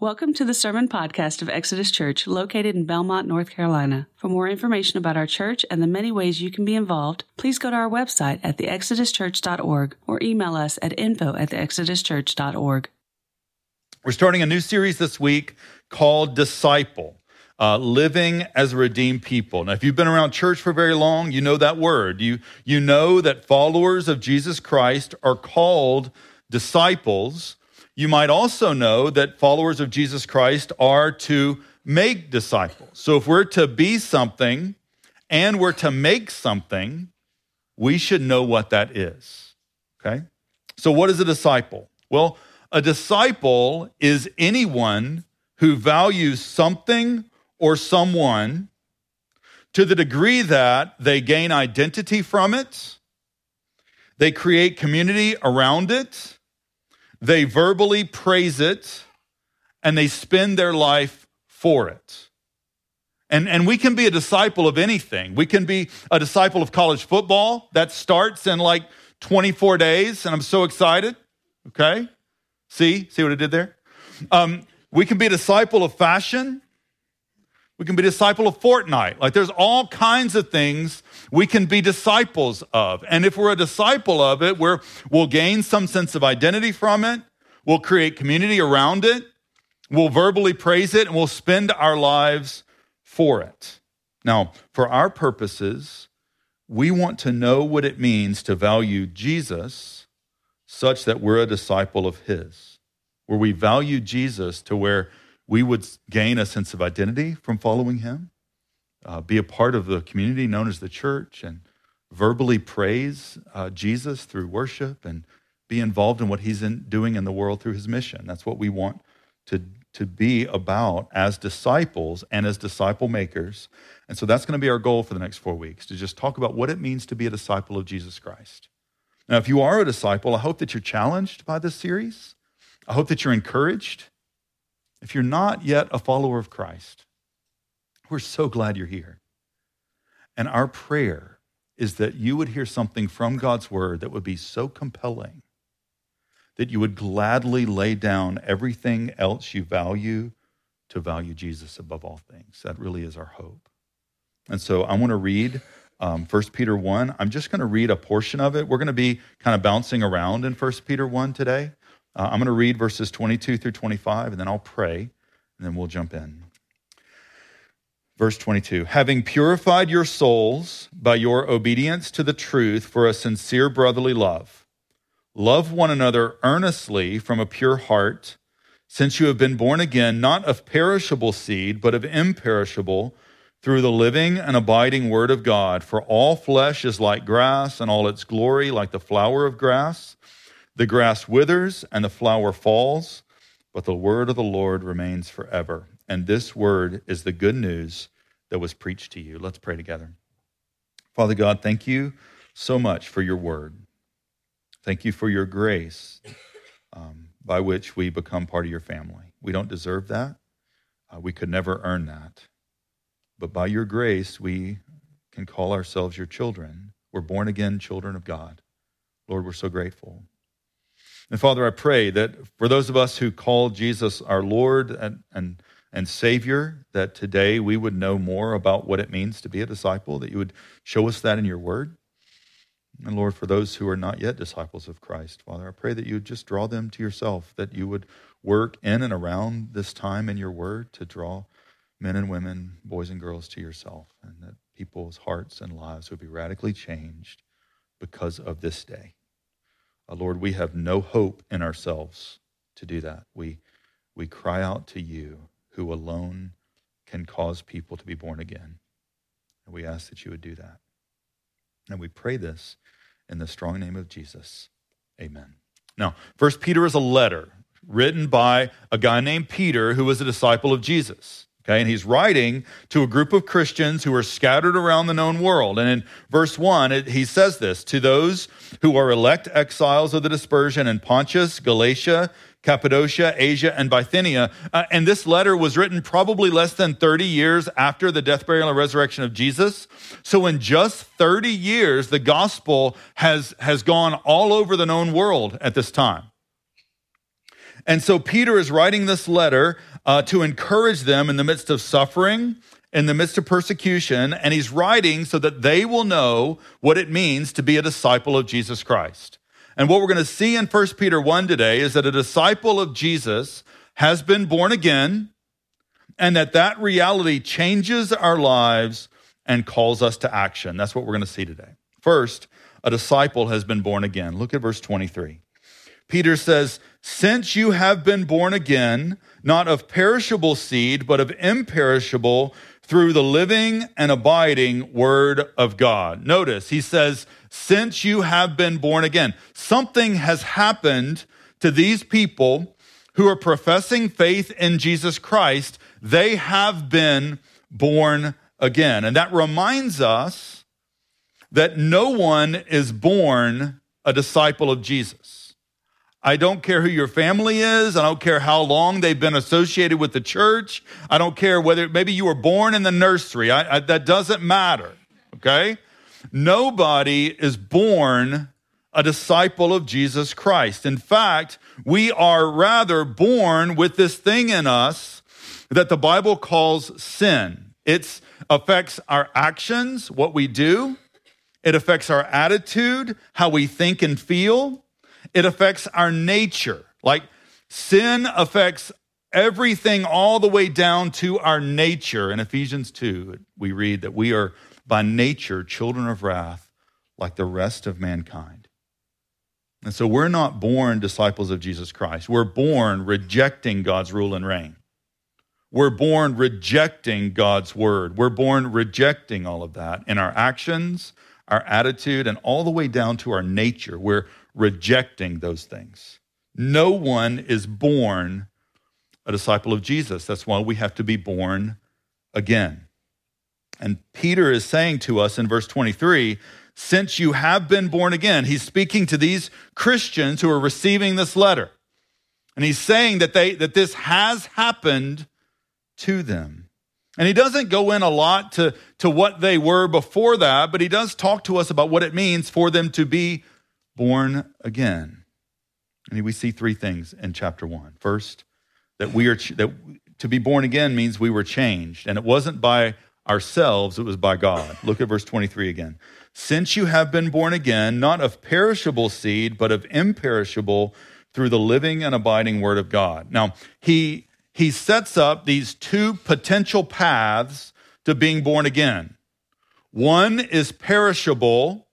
Welcome to the Sermon Podcast of Exodus Church, located in Belmont, North Carolina. For more information about our church and the many ways you can be involved, please go to our website at theexoduschurch.org or email us at info at theexoduschurch.org. We're starting a new series this week called Disciple. Uh, living as a redeemed people. Now, if you've been around church for very long, you know that word. You, you know that followers of Jesus Christ are called disciples you might also know that followers of Jesus Christ are to make disciples. So if we're to be something and we're to make something, we should know what that is. Okay? So, what is a disciple? Well, a disciple is anyone who values something or someone to the degree that they gain identity from it, they create community around it, they verbally praise it and they spend their life for it. And, and we can be a disciple of anything. We can be a disciple of college football that starts in like 24 days, and I'm so excited. Okay? See? See what I did there? Um, we can be a disciple of fashion. We can be disciple of Fortnite. Like there's all kinds of things we can be disciples of. And if we're a disciple of it, we're, we'll gain some sense of identity from it. We'll create community around it. We'll verbally praise it and we'll spend our lives for it. Now, for our purposes, we want to know what it means to value Jesus such that we're a disciple of his, where we value Jesus to where we would gain a sense of identity from following him, uh, be a part of the community known as the church, and verbally praise uh, Jesus through worship and be involved in what he's in, doing in the world through his mission. That's what we want to, to be about as disciples and as disciple makers. And so that's going to be our goal for the next four weeks to just talk about what it means to be a disciple of Jesus Christ. Now, if you are a disciple, I hope that you're challenged by this series. I hope that you're encouraged. If you're not yet a follower of Christ, we're so glad you're here. And our prayer is that you would hear something from God's word that would be so compelling that you would gladly lay down everything else you value to value Jesus above all things. That really is our hope. And so I want to read um, 1 Peter 1. I'm just going to read a portion of it. We're going to be kind of bouncing around in 1 Peter 1 today. Uh, I'm going to read verses 22 through 25, and then I'll pray, and then we'll jump in. Verse 22 Having purified your souls by your obedience to the truth for a sincere brotherly love, love one another earnestly from a pure heart, since you have been born again, not of perishable seed, but of imperishable, through the living and abiding word of God. For all flesh is like grass, and all its glory like the flower of grass. The grass withers and the flower falls, but the word of the Lord remains forever. And this word is the good news that was preached to you. Let's pray together. Father God, thank you so much for your word. Thank you for your grace um, by which we become part of your family. We don't deserve that, uh, we could never earn that. But by your grace, we can call ourselves your children. We're born again children of God. Lord, we're so grateful. And Father, I pray that for those of us who call Jesus our Lord and, and, and Savior, that today we would know more about what it means to be a disciple, that you would show us that in your word. And Lord, for those who are not yet disciples of Christ, Father, I pray that you would just draw them to yourself, that you would work in and around this time in your word to draw men and women, boys and girls to yourself, and that people's hearts and lives would be radically changed because of this day. Uh, Lord, we have no hope in ourselves to do that. We, we cry out to you, who alone can cause people to be born again. And we ask that you would do that. And we pray this in the strong name of Jesus. Amen. Now, First Peter is a letter written by a guy named Peter who was a disciple of Jesus. Okay, and he's writing to a group of Christians who are scattered around the known world. And in verse 1, it, he says this to those who are elect exiles of the dispersion in Pontus, Galatia, Cappadocia, Asia, and Bithynia. Uh, and this letter was written probably less than 30 years after the death, burial, and resurrection of Jesus. So in just 30 years, the gospel has, has gone all over the known world at this time. And so Peter is writing this letter uh, to encourage them in the midst of suffering, in the midst of persecution, and he's writing so that they will know what it means to be a disciple of Jesus Christ. And what we're going to see in 1 Peter 1 today is that a disciple of Jesus has been born again, and that that reality changes our lives and calls us to action. That's what we're going to see today. First, a disciple has been born again. Look at verse 23. Peter says, Since you have been born again, not of perishable seed, but of imperishable, through the living and abiding word of God. Notice, he says, Since you have been born again, something has happened to these people who are professing faith in Jesus Christ. They have been born again. And that reminds us that no one is born a disciple of Jesus. I don't care who your family is. I don't care how long they've been associated with the church. I don't care whether maybe you were born in the nursery. I, I, that doesn't matter. Okay? Nobody is born a disciple of Jesus Christ. In fact, we are rather born with this thing in us that the Bible calls sin. It affects our actions, what we do. It affects our attitude, how we think and feel. It affects our nature. Like sin affects everything all the way down to our nature. In Ephesians 2, we read that we are by nature children of wrath like the rest of mankind. And so we're not born disciples of Jesus Christ. We're born rejecting God's rule and reign. We're born rejecting God's word. We're born rejecting all of that in our actions, our attitude, and all the way down to our nature. We're rejecting those things. No one is born a disciple of Jesus. That's why we have to be born again. And Peter is saying to us in verse 23 since you have been born again, he's speaking to these Christians who are receiving this letter. And he's saying that, they, that this has happened to them. And he doesn't go in a lot to, to what they were before that, but he does talk to us about what it means for them to be born again. And we see three things in chapter one. First, that we are that to be born again means we were changed, and it wasn't by ourselves, it was by God. Look at verse 23 again. Since you have been born again, not of perishable seed, but of imperishable through the living and abiding word of God. Now, he he sets up these two potential paths to being born again. One is perishable,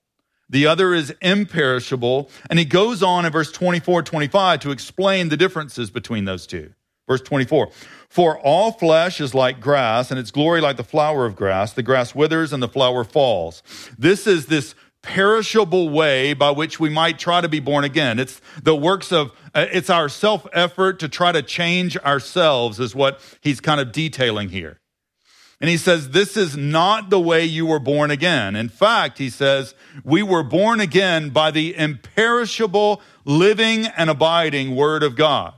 the other is imperishable. And he goes on in verse 24, 25 to explain the differences between those two. Verse 24 For all flesh is like grass, and its glory like the flower of grass. The grass withers and the flower falls. This is this perishable way by which we might try to be born again. It's the works of, it's our self effort to try to change ourselves, is what he's kind of detailing here. And he says, This is not the way you were born again. In fact, he says, We were born again by the imperishable, living, and abiding Word of God.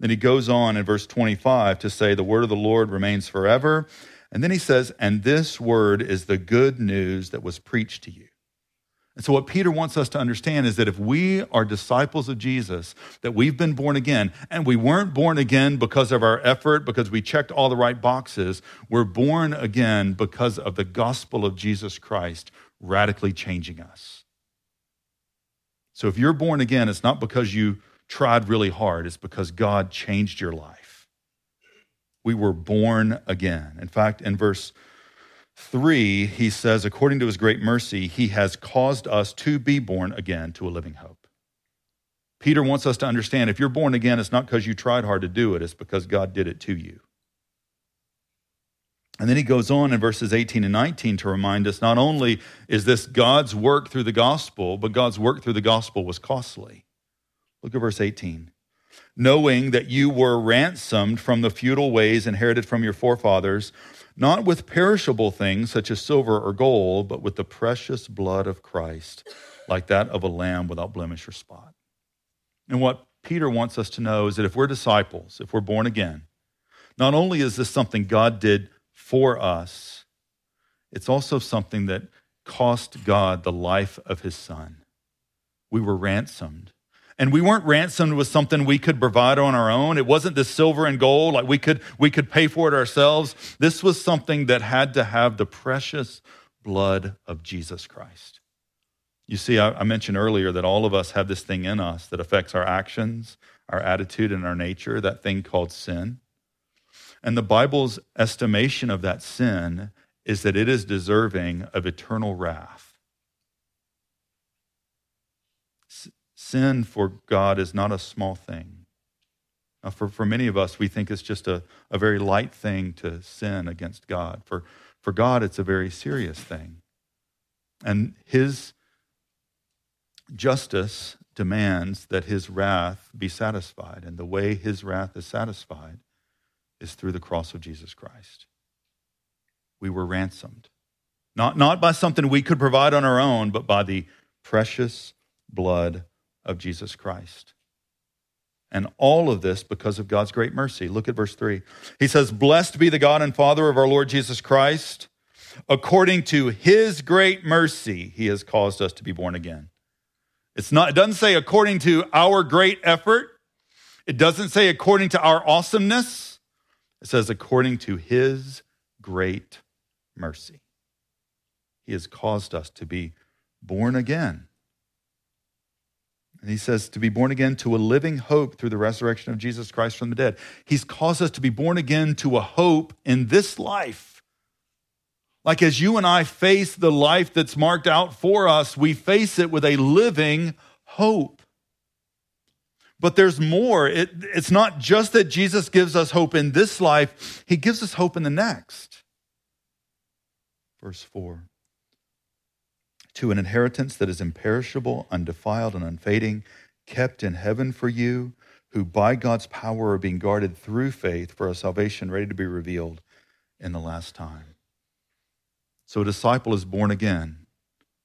Then he goes on in verse 25 to say, The Word of the Lord remains forever. And then he says, And this Word is the good news that was preached to you. And so, what Peter wants us to understand is that if we are disciples of Jesus, that we've been born again, and we weren't born again because of our effort, because we checked all the right boxes, we're born again because of the gospel of Jesus Christ radically changing us. So, if you're born again, it's not because you tried really hard, it's because God changed your life. We were born again. In fact, in verse 3, he says, according to his great mercy, he has caused us to be born again to a living hope. Peter wants us to understand if you're born again, it's not because you tried hard to do it, it's because God did it to you. And then he goes on in verses 18 and 19 to remind us not only is this God's work through the gospel, but God's work through the gospel was costly. Look at verse 18 knowing that you were ransomed from the futile ways inherited from your forefathers, not with perishable things such as silver or gold, but with the precious blood of Christ, like that of a lamb without blemish or spot. And what Peter wants us to know is that if we're disciples, if we're born again, not only is this something God did for us, it's also something that cost God the life of his son. We were ransomed. And we weren't ransomed with something we could provide on our own. It wasn't the silver and gold, like we could, we could pay for it ourselves. This was something that had to have the precious blood of Jesus Christ. You see, I, I mentioned earlier that all of us have this thing in us that affects our actions, our attitude, and our nature, that thing called sin. And the Bible's estimation of that sin is that it is deserving of eternal wrath. Sin for God is not a small thing. Now, for, for many of us, we think it's just a, a very light thing to sin against God. For, for God, it's a very serious thing. And his justice demands that his wrath be satisfied. And the way his wrath is satisfied is through the cross of Jesus Christ. We were ransomed, not, not by something we could provide on our own, but by the precious blood of Jesus Christ. And all of this because of God's great mercy. Look at verse 3. He says, Blessed be the God and Father of our Lord Jesus Christ. According to his great mercy, he has caused us to be born again. It's not, it doesn't say according to our great effort. It doesn't say according to our awesomeness. It says according to his great mercy. He has caused us to be born again. And he says to be born again to a living hope through the resurrection of Jesus Christ from the dead. He's caused us to be born again to a hope in this life. Like as you and I face the life that's marked out for us, we face it with a living hope. But there's more. It, it's not just that Jesus gives us hope in this life, he gives us hope in the next. Verse 4 to an inheritance that is imperishable, undefiled, and unfading, kept in heaven for you, who by God's power are being guarded through faith for a salvation ready to be revealed in the last time. So a disciple is born again.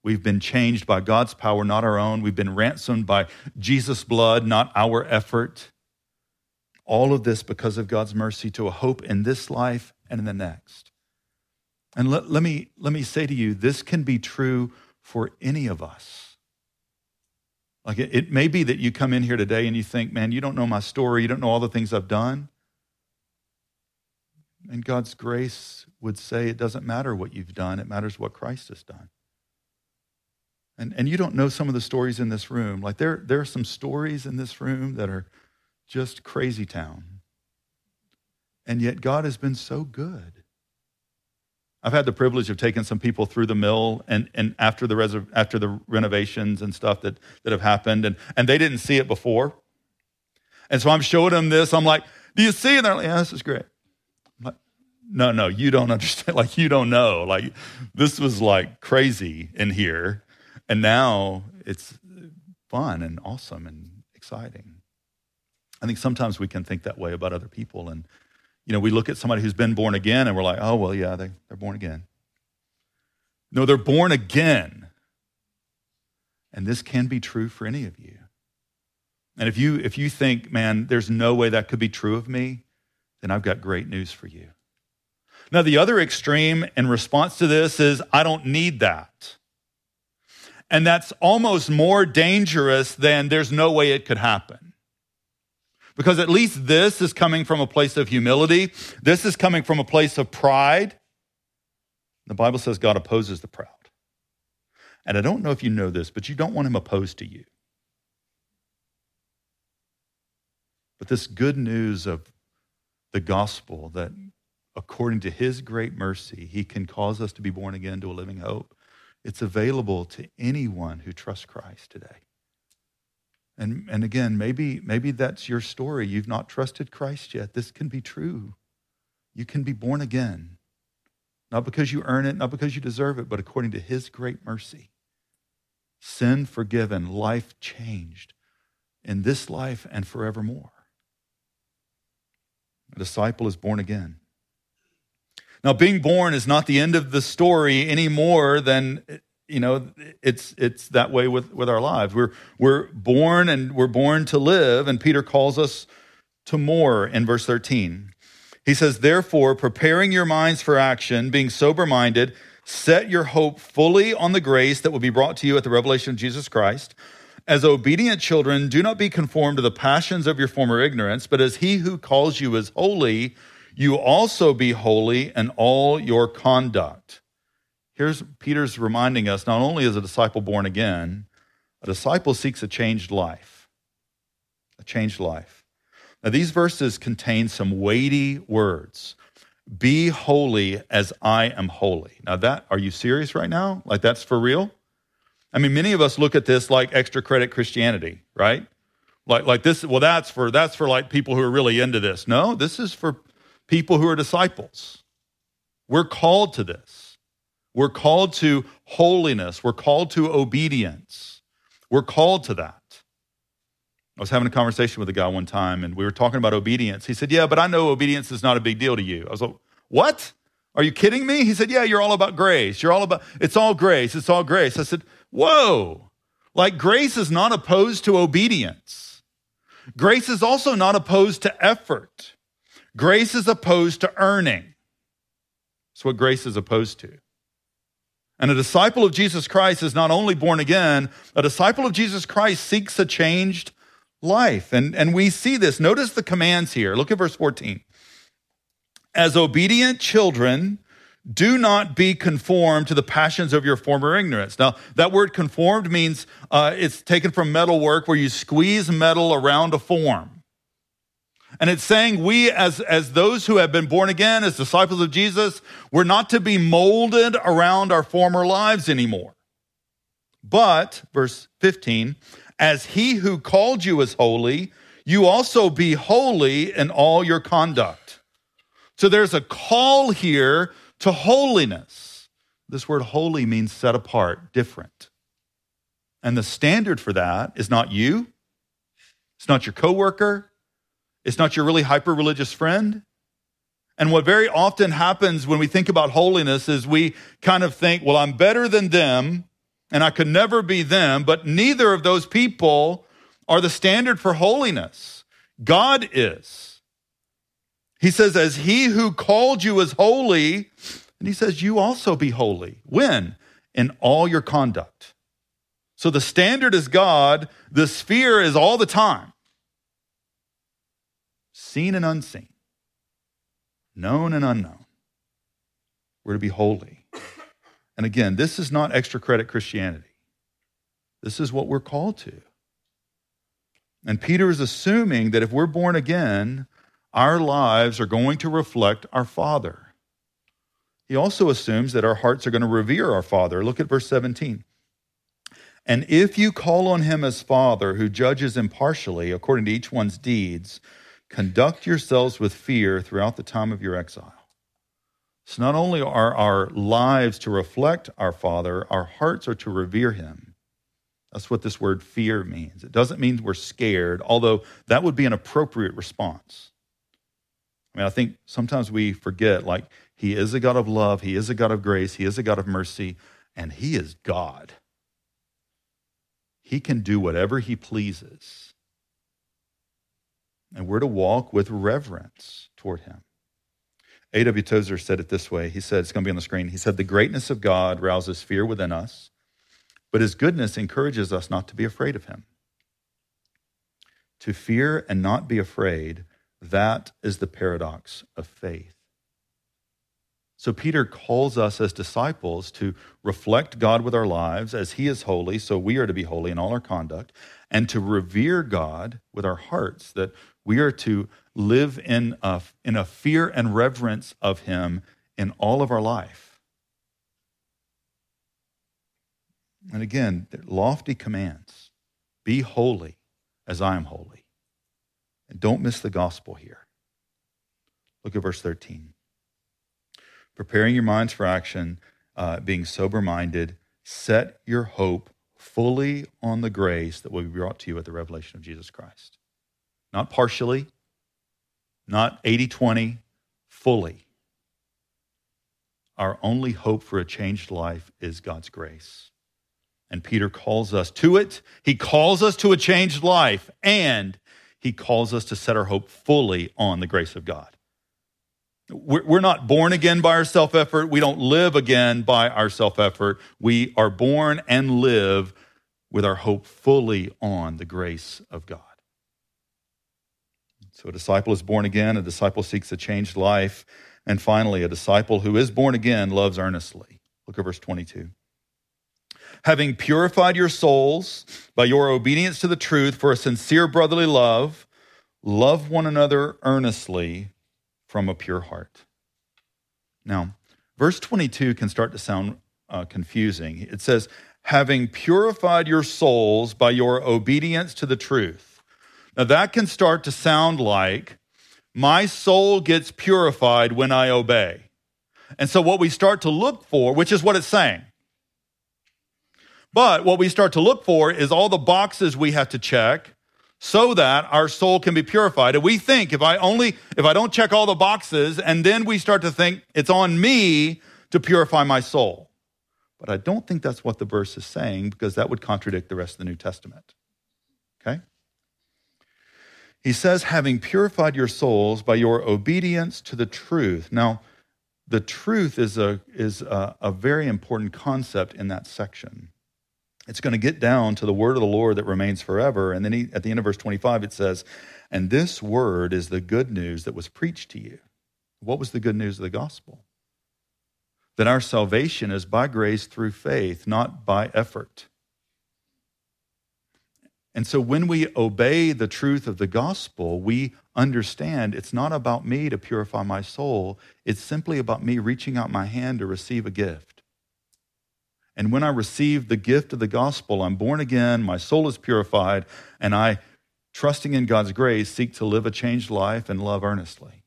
We've been changed by God's power, not our own. We've been ransomed by Jesus' blood, not our effort. All of this because of God's mercy to a hope in this life and in the next. And let, let, me, let me say to you, this can be true for any of us. Like it, it may be that you come in here today and you think, man, you don't know my story, you don't know all the things I've done. And God's grace would say it doesn't matter what you've done, it matters what Christ has done. And, and you don't know some of the stories in this room. Like there, there are some stories in this room that are just crazy town. And yet God has been so good. I've had the privilege of taking some people through the mill and, and after, the after the renovations and stuff that, that have happened, and, and they didn't see it before. And so I'm showing them this. I'm like, Do you see? And they're like, Yeah, this is great. I'm like, no, no, you don't understand. Like, you don't know. Like, this was like crazy in here. And now it's fun and awesome and exciting. I think sometimes we can think that way about other people. And you know, we look at somebody who's been born again and we're like, oh, well, yeah, they, they're born again. No, they're born again. And this can be true for any of you. And if you if you think, man, there's no way that could be true of me, then I've got great news for you. Now, the other extreme in response to this is, I don't need that. And that's almost more dangerous than there's no way it could happen. Because at least this is coming from a place of humility. This is coming from a place of pride. The Bible says God opposes the proud. And I don't know if you know this, but you don't want him opposed to you. But this good news of the gospel that according to his great mercy, he can cause us to be born again to a living hope, it's available to anyone who trusts Christ today. And, and again, maybe, maybe that's your story. You've not trusted Christ yet. This can be true. You can be born again, not because you earn it, not because you deserve it, but according to His great mercy. Sin forgiven, life changed in this life and forevermore. A disciple is born again. Now, being born is not the end of the story any more than you know it's it's that way with with our lives. We're we're born and we're born to live and peter calls us to more in verse 13 he says therefore preparing your minds for action being sober minded set your hope fully on the grace that will be brought to you at the revelation of jesus christ. As obedient children, do not be conformed to the passions of your former ignorance, but as he who calls you is holy, you also be holy in all your conduct. Here's Peter's reminding us not only is a disciple born again, a disciple seeks a changed life. A changed life. Now, these verses contain some weighty words. Be holy as I am holy. Now, that, are you serious right now? Like, that's for real? I mean, many of us look at this like extra credit Christianity, right? Like, like this, well, that's for, that's for like people who are really into this. No, this is for people who are disciples. We're called to this. We're called to holiness. We're called to obedience. We're called to that. I was having a conversation with a guy one time and we were talking about obedience. He said, Yeah, but I know obedience is not a big deal to you. I was like, What? Are you kidding me? He said, Yeah, you're all about grace. You're all about, it's all grace. It's all grace. I said, Whoa, like grace is not opposed to obedience. Grace is also not opposed to effort. Grace is opposed to earning. That's what grace is opposed to. And a disciple of Jesus Christ is not only born again, a disciple of Jesus Christ seeks a changed life. And, and we see this. Notice the commands here. Look at verse 14. As obedient children, do not be conformed to the passions of your former ignorance. Now, that word conformed means uh, it's taken from metal work where you squeeze metal around a form. And it's saying we, as, as those who have been born again, as disciples of Jesus, we're not to be molded around our former lives anymore. But, verse 15, as he who called you is holy, you also be holy in all your conduct. So there's a call here to holiness. This word holy means set apart, different. And the standard for that is not you, it's not your coworker, it's not your really hyper religious friend. And what very often happens when we think about holiness is we kind of think, well, I'm better than them and I could never be them, but neither of those people are the standard for holiness. God is. He says, as he who called you is holy, and he says, you also be holy. When? In all your conduct. So the standard is God, the sphere is all the time. Seen and unseen, known and unknown. We're to be holy. And again, this is not extra credit Christianity. This is what we're called to. And Peter is assuming that if we're born again, our lives are going to reflect our Father. He also assumes that our hearts are going to revere our Father. Look at verse 17. And if you call on him as Father, who judges impartially according to each one's deeds, conduct yourselves with fear throughout the time of your exile. So not only are our lives to reflect our Father, our hearts are to revere him. That's what this word fear means. It doesn't mean we're scared, although that would be an appropriate response. I mean, I think sometimes we forget, like, He is a God of love, He is a God of grace, He is a God of mercy, and He is God. He can do whatever He pleases. And we're to walk with reverence toward Him. A.W. Tozer said it this way. He said, it's going to be on the screen. He said, The greatness of God rouses fear within us, but His goodness encourages us not to be afraid of Him. To fear and not be afraid that is the paradox of faith. So Peter calls us as disciples to reflect God with our lives as he is holy, so we are to be holy in all our conduct, and to revere God with our hearts, that we are to live in a, in a fear and reverence of him in all of our life. And again, lofty commands be holy as I am holy. And don't miss the gospel here. Look at verse 13. Preparing your minds for action, uh, being sober minded, set your hope fully on the grace that will be brought to you at the revelation of Jesus Christ. Not partially, not 80 20, fully. Our only hope for a changed life is God's grace. And Peter calls us to it. He calls us to a changed life, and he calls us to set our hope fully on the grace of God. We're not born again by our self effort. We don't live again by our self effort. We are born and live with our hope fully on the grace of God. So a disciple is born again, a disciple seeks a changed life, and finally, a disciple who is born again loves earnestly. Look at verse 22. Having purified your souls by your obedience to the truth for a sincere brotherly love, love one another earnestly from a pure heart. Now, verse 22 can start to sound uh, confusing. It says, having purified your souls by your obedience to the truth. Now, that can start to sound like my soul gets purified when I obey. And so, what we start to look for, which is what it's saying, but what we start to look for is all the boxes we have to check so that our soul can be purified. And we think if I only, if I don't check all the boxes, and then we start to think it's on me to purify my soul. But I don't think that's what the verse is saying because that would contradict the rest of the New Testament. He says, having purified your souls by your obedience to the truth. Now, the truth is a, is a, a very important concept in that section. It's going to get down to the word of the Lord that remains forever. And then he, at the end of verse 25, it says, And this word is the good news that was preached to you. What was the good news of the gospel? That our salvation is by grace through faith, not by effort. And so when we obey the truth of the gospel, we understand it's not about me to purify my soul, it's simply about me reaching out my hand to receive a gift. And when I receive the gift of the gospel, I'm born again, my soul is purified, and I, trusting in God's grace, seek to live a changed life and love earnestly.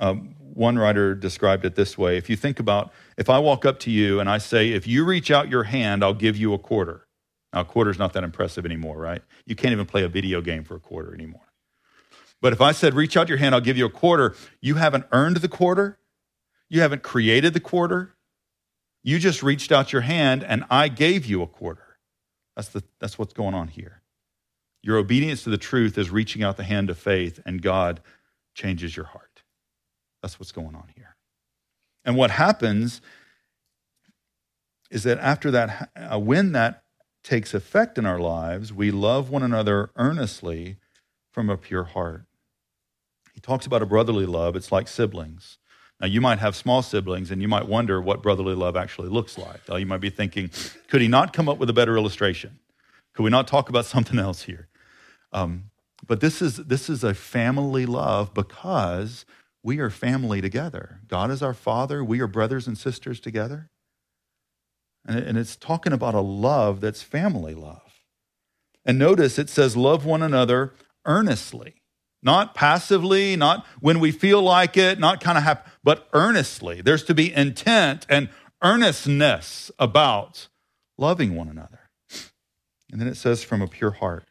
Um, one writer described it this way if you think about if I walk up to you and I say, if you reach out your hand, I'll give you a quarter. Now, a quarter's not that impressive anymore, right? You can't even play a video game for a quarter anymore. But if I said, reach out your hand, I'll give you a quarter, you haven't earned the quarter, you haven't created the quarter. You just reached out your hand and I gave you a quarter. That's, the, that's what's going on here. Your obedience to the truth is reaching out the hand of faith, and God changes your heart. That's what's going on here. And what happens is that after that, uh, when that takes effect in our lives, we love one another earnestly from a pure heart. He talks about a brotherly love. It's like siblings. Now, you might have small siblings and you might wonder what brotherly love actually looks like. You might be thinking, could he not come up with a better illustration? Could we not talk about something else here? Um, but this is, this is a family love because we are family together. God is our father, we are brothers and sisters together. And, it's talking about a love that's family love. And notice it says, love one another earnestly not passively, not when we feel like it, not kind of happy, but earnestly. There's to be intent and earnestness about loving one another. And then it says from a pure heart.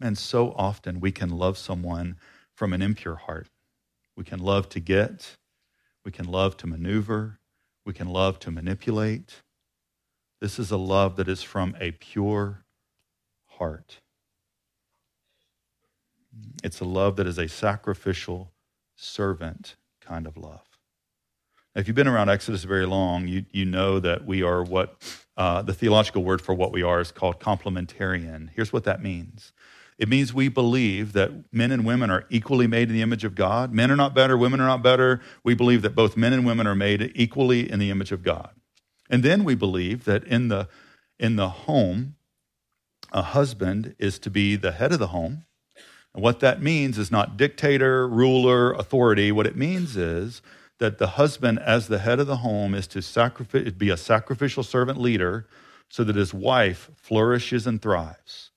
And so often we can love someone from an impure heart. We can love to get, we can love to maneuver, we can love to manipulate. This is a love that is from a pure heart. It's a love that is a sacrificial servant kind of love. Now, if you've been around Exodus very long, you, you know that we are what uh, the theological word for what we are is called complementarian. Here's what that means it means we believe that men and women are equally made in the image of God. Men are not better, women are not better. We believe that both men and women are made equally in the image of God. And then we believe that in the, in the home, a husband is to be the head of the home and what that means is not dictator, ruler, authority. What it means is that the husband, as the head of the home, is to be a sacrificial servant leader so that his wife flourishes and thrives.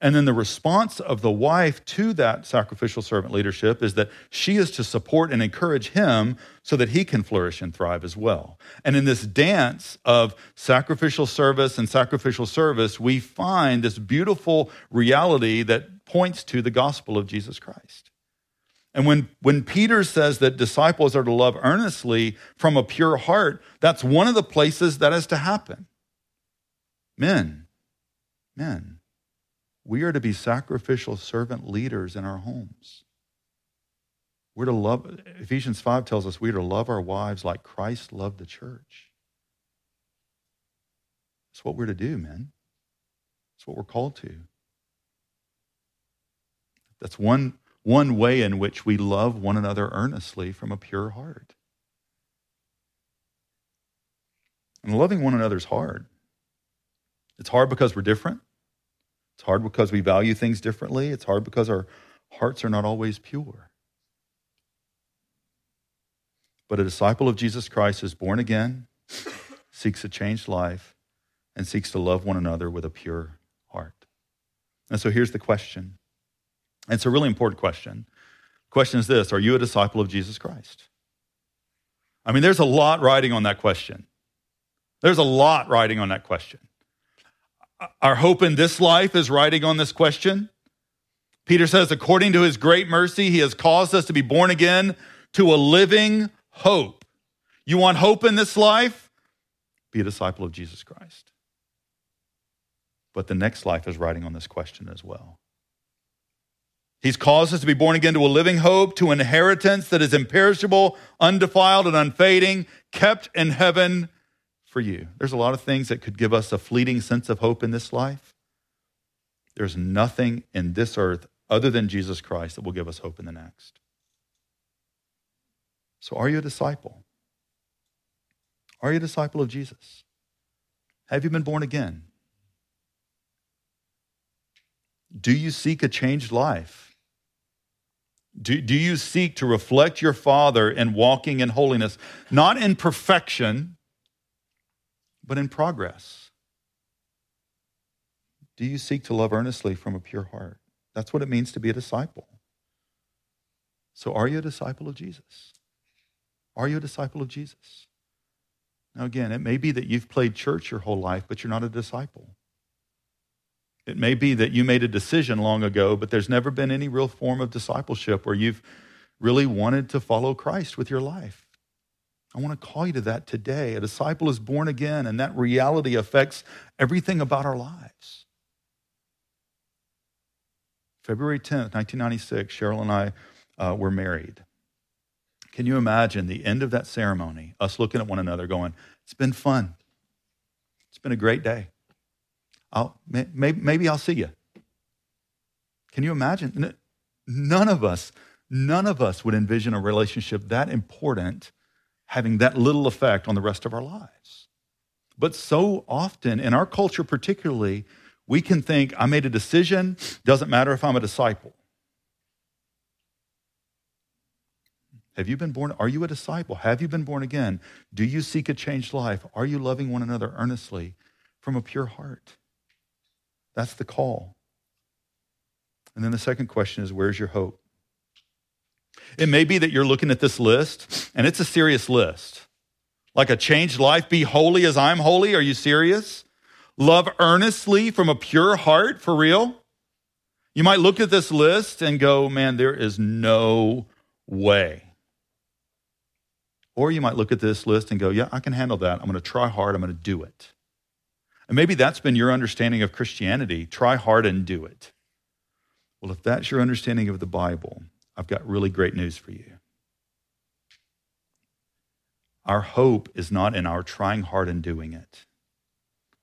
And then the response of the wife to that sacrificial servant leadership is that she is to support and encourage him so that he can flourish and thrive as well. And in this dance of sacrificial service and sacrificial service, we find this beautiful reality that points to the gospel of Jesus Christ. And when, when Peter says that disciples are to love earnestly from a pure heart, that's one of the places that has to happen. Men, men we are to be sacrificial servant leaders in our homes. We're to love, Ephesians 5 tells us we are to love our wives like Christ loved the church. It's what we're to do, men. It's what we're called to. That's one, one way in which we love one another earnestly from a pure heart. And loving one another is hard. It's hard because we're different. It's hard because we value things differently. It's hard because our hearts are not always pure. But a disciple of Jesus Christ is born again, seeks a changed life, and seeks to love one another with a pure heart. And so here's the question. It's a really important question. The question is this Are you a disciple of Jesus Christ? I mean, there's a lot riding on that question. There's a lot riding on that question. Our hope in this life is riding on this question. Peter says, according to his great mercy, he has caused us to be born again to a living hope. You want hope in this life? Be a disciple of Jesus Christ. But the next life is riding on this question as well. He's caused us to be born again to a living hope, to an inheritance that is imperishable, undefiled, and unfading, kept in heaven for you. There's a lot of things that could give us a fleeting sense of hope in this life. There's nothing in this earth other than Jesus Christ that will give us hope in the next. So, are you a disciple? Are you a disciple of Jesus? Have you been born again? Do you seek a changed life? Do, do you seek to reflect your Father in walking in holiness, not in perfection, but in progress. Do you seek to love earnestly from a pure heart? That's what it means to be a disciple. So, are you a disciple of Jesus? Are you a disciple of Jesus? Now, again, it may be that you've played church your whole life, but you're not a disciple. It may be that you made a decision long ago, but there's never been any real form of discipleship where you've really wanted to follow Christ with your life. I want to call you to that today. A disciple is born again, and that reality affects everything about our lives. February 10th, 1996, Cheryl and I uh, were married. Can you imagine the end of that ceremony, us looking at one another going, It's been fun. It's been a great day. I'll, maybe, maybe I'll see you. Can you imagine? None of us, none of us would envision a relationship that important having that little effect on the rest of our lives. But so often, in our culture particularly, we can think, I made a decision, doesn't matter if I'm a disciple. Have you been born? Are you a disciple? Have you been born again? Do you seek a changed life? Are you loving one another earnestly from a pure heart? That's the call. And then the second question is where's your hope? It may be that you're looking at this list and it's a serious list. Like a changed life, be holy as I'm holy. Are you serious? Love earnestly from a pure heart, for real? You might look at this list and go, man, there is no way. Or you might look at this list and go, yeah, I can handle that. I'm going to try hard. I'm going to do it. And maybe that's been your understanding of Christianity. Try hard and do it. Well, if that's your understanding of the Bible, I've got really great news for you. Our hope is not in our trying hard and doing it.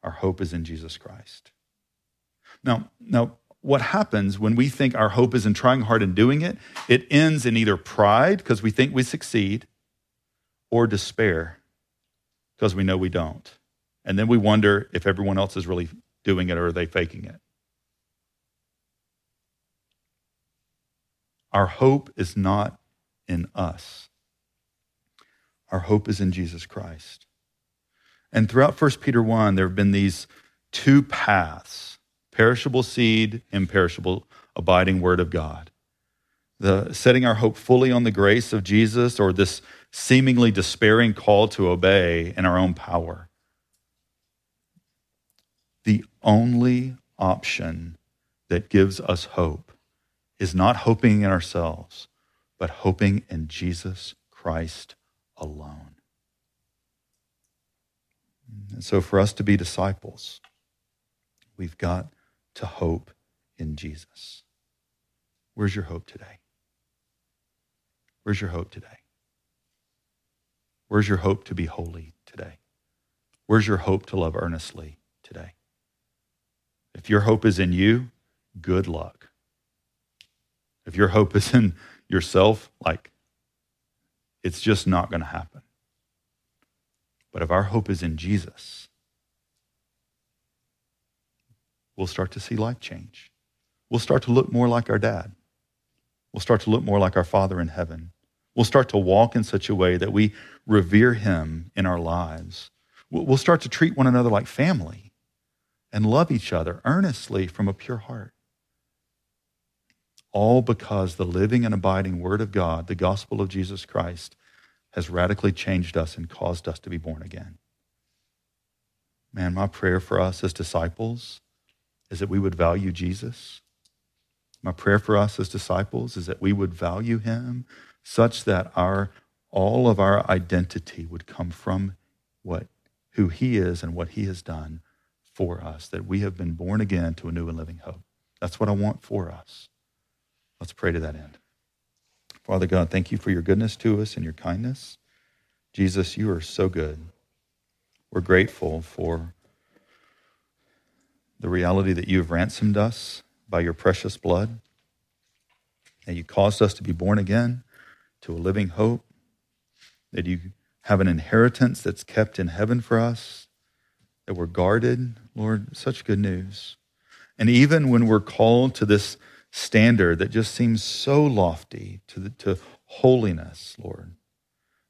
Our hope is in Jesus Christ. Now, now what happens when we think our hope is in trying hard and doing it? It ends in either pride because we think we succeed or despair because we know we don't. And then we wonder if everyone else is really doing it or are they faking it. Our hope is not in us. Our hope is in Jesus Christ. And throughout 1 Peter 1, there have been these two paths perishable seed, imperishable, abiding word of God. The setting our hope fully on the grace of Jesus or this seemingly despairing call to obey in our own power. The only option that gives us hope is not hoping in ourselves, but hoping in Jesus Christ alone. And so, for us to be disciples, we've got to hope in Jesus. Where's your hope today? Where's your hope today? Where's your hope to be holy today? Where's your hope to love earnestly today. If your hope is in you, good luck. If your hope is in yourself, like, it's just not going to happen. But if our hope is in Jesus, we'll start to see life change. We'll start to look more like our dad. We'll start to look more like our Father in heaven. We'll start to walk in such a way that we revere him in our lives. We'll start to treat one another like family and love each other earnestly from a pure heart. All because the living and abiding Word of God, the gospel of Jesus Christ, has radically changed us and caused us to be born again. Man, my prayer for us as disciples is that we would value Jesus. My prayer for us as disciples is that we would value him such that our all of our identity would come from what who he is and what he has done for us, that we have been born again to a new and living hope. That's what I want for us. Let's pray to that end. Father God, thank you for your goodness to us and your kindness. Jesus, you are so good. We're grateful for the reality that you have ransomed us by your precious blood, that you caused us to be born again to a living hope, that you have an inheritance that's kept in heaven for us, that we're guarded. Lord, such good news. And even when we're called to this standard that just seems so lofty, to, the, to holiness, Lord,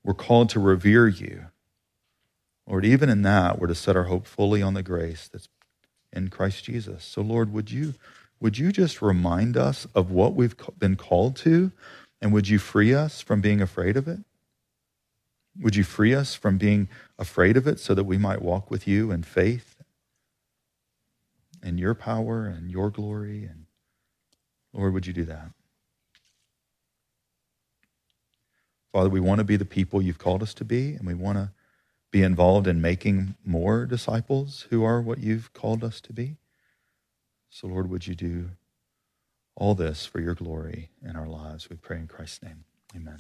we're called to revere you. Lord, even in that, we're to set our hope fully on the grace that's in Christ Jesus. So, Lord, would you, would you just remind us of what we've been called to, and would you free us from being afraid of it? Would you free us from being afraid of it so that we might walk with you in faith and your power and your glory? And Lord, would you do that? Father, we want to be the people you've called us to be, and we want to be involved in making more disciples who are what you've called us to be. So, Lord, would you do all this for your glory in our lives? We pray in Christ's name. Amen.